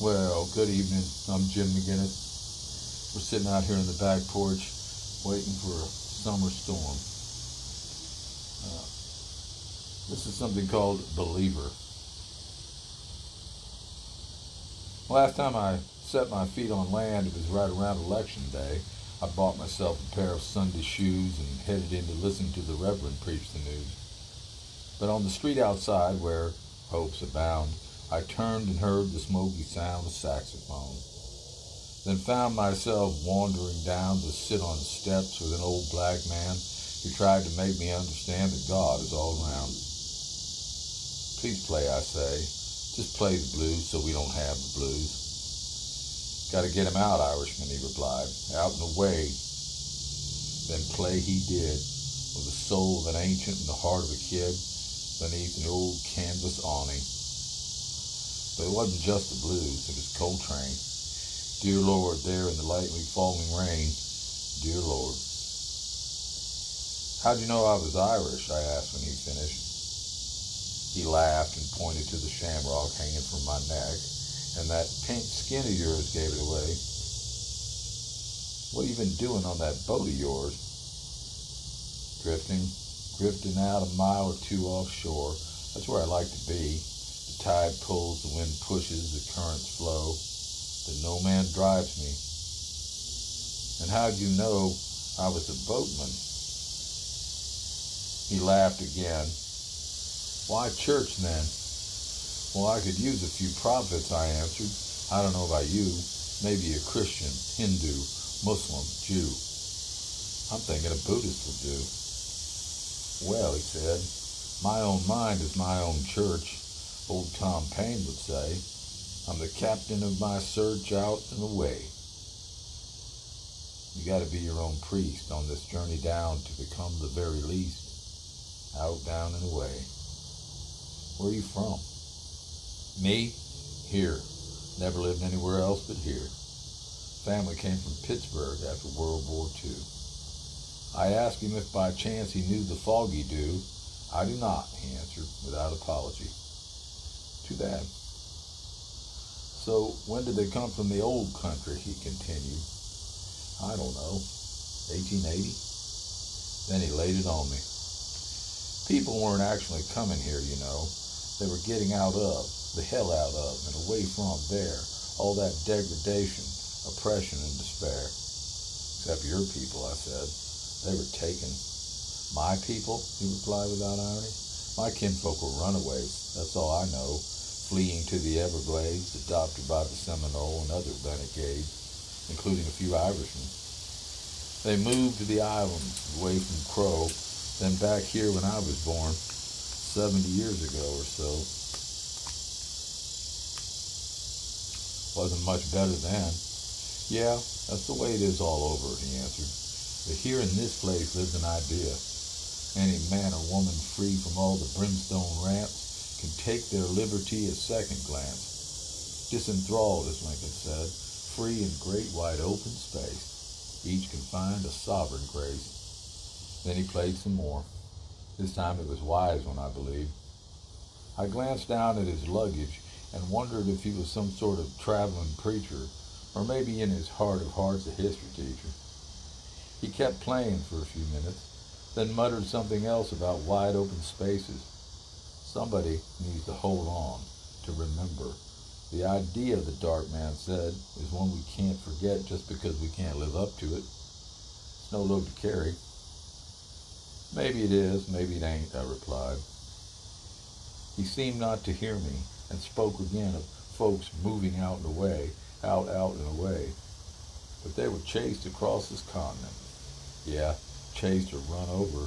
Well, good evening. I'm Jim McGinnis. We're sitting out here in the back porch waiting for a summer storm. Uh, this is something called Believer. Last time I set my feet on land, it was right around election day. I bought myself a pair of Sunday shoes and headed in to listen to the Reverend preach the news. But on the street outside, where hopes abound, I turned and heard the smoky sound of saxophone. Then found myself wandering down to sit on steps with an old black man who tried to make me understand that God is all around. Please play, I say. Just play the blues so we don't have the blues. Got to get him out, Irishman, he replied. Out and away. Then play he did, with the soul of an ancient and the heart of a kid, beneath an old canvas awning. But it wasn't just the blues, it was Coltrane. Dear Lord, there in the lightly falling rain, dear Lord. How'd you know I was Irish? I asked when he finished. He laughed and pointed to the shamrock hanging from my neck, and that pink skin of yours gave it away. What have you been doing on that boat of yours? Drifting, drifting out a mile or two offshore. That's where I like to be tide pulls, the wind pushes, the currents flow, but no man drives me. And how'd you know I was a boatman? He laughed again. Why church then? Well, I could use a few prophets, I answered. I don't know about you. Maybe a Christian, Hindu, Muslim, Jew. I'm thinking a Buddhist would do. Well, he said, my own mind is my own church old Tom Paine would say, I'm the captain of my search out and away. You got to be your own priest on this journey down to become the very least, out, down, and away. Where are you from? Me? Here. Never lived anywhere else but here. Family came from Pittsburgh after World War II. I asked him if by chance he knew the Foggy Dew. I do not, he answered without apology. Too bad. So when did they come from the old country? He continued. I don't know. 1880? Then he laid it on me. People weren't actually coming here, you know. They were getting out of, the hell out of, and away from there, all that degradation, oppression, and despair. Except your people, I said. They were taken. My people, he replied without irony. My kinfolk were runaways. That's all I know fleeing to the Everglades, adopted by the Seminole and other renegades, including a few Irishmen. They moved to the islands, away from Crow, then back here when I was born, 70 years ago or so. Wasn't much better then. Yeah, that's the way it is all over, he answered. But here in this place lives an idea. Any man or woman free from all the brimstone rants can take their liberty at second glance. Disenthralled, as Lincoln said, free in great wide open space. Each can find a sovereign grace. Then he played some more. This time it was wise one, I believe. I glanced down at his luggage and wondered if he was some sort of traveling preacher, or maybe in his heart of hearts a history teacher. He kept playing for a few minutes, then muttered something else about wide open spaces. Somebody needs to hold on to remember. The idea, the dark man said, is one we can't forget just because we can't live up to it. It's no load to carry. Maybe it is, maybe it ain't, I replied. He seemed not to hear me and spoke again of folks moving out and away, out, out and away. But they were chased across this continent. Yeah, chased or run over.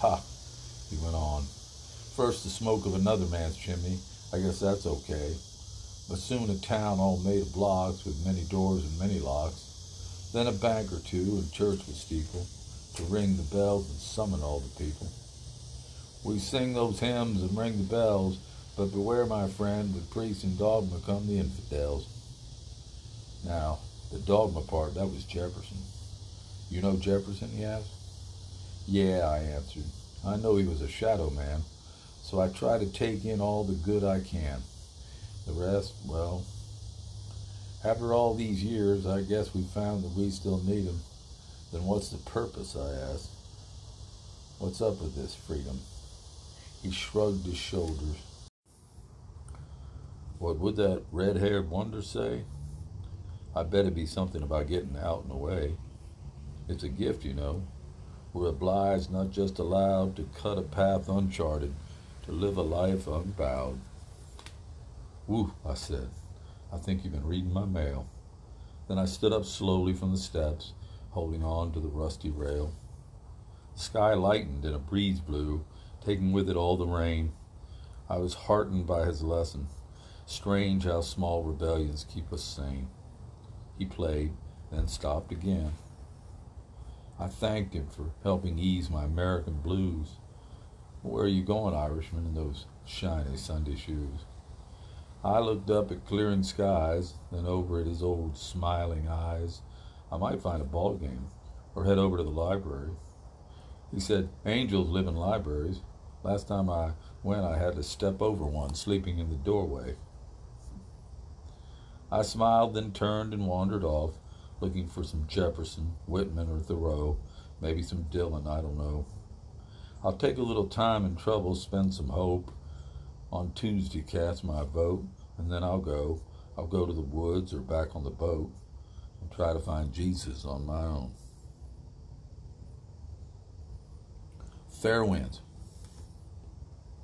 Ha, he went on. First, the smoke of another man's chimney. I guess that's okay. But soon a town all made of blocks with many doors and many locks. Then a bank or two and church with steeple to ring the bells and summon all the people. We sing those hymns and ring the bells, but beware, my friend, with priests and dogma come the infidels. Now, the dogma part, that was Jefferson. You know Jefferson, he asked. Yeah, I answered. I know he was a shadow man, so I try to take in all the good I can. The rest, well, After all these years, I guess we found that we still need him. Then what's the purpose, I asked. What's up with this freedom? He shrugged his shoulders. What would that red haired wonder say? I bet it'd be something about getting out and away. It's a gift, you know. We're obliged, not just allowed, to cut a path uncharted, to live a life unbowed. Whew, I said. I think you've been reading my mail. Then I stood up slowly from the steps, holding on to the rusty rail. The sky lightened and a breeze blew, taking with it all the rain. I was heartened by his lesson. Strange how small rebellions keep us sane. He played, then stopped again. I thanked him for helping ease my American blues. Where are you going, Irishman, in those shiny Sunday shoes? I looked up at clearing skies, then over at his old smiling eyes. I might find a ball game or head over to the library. He said, Angels live in libraries. Last time I went, I had to step over one sleeping in the doorway. I smiled, then turned and wandered off, looking for some Jefferson, Whitman, or Thoreau, maybe some Dylan, I don't know. I'll take a little time and trouble, spend some hope. On Tuesday, cast my vote, and then I'll go. I'll go to the woods or back on the boat and try to find Jesus on my own. Fair winds.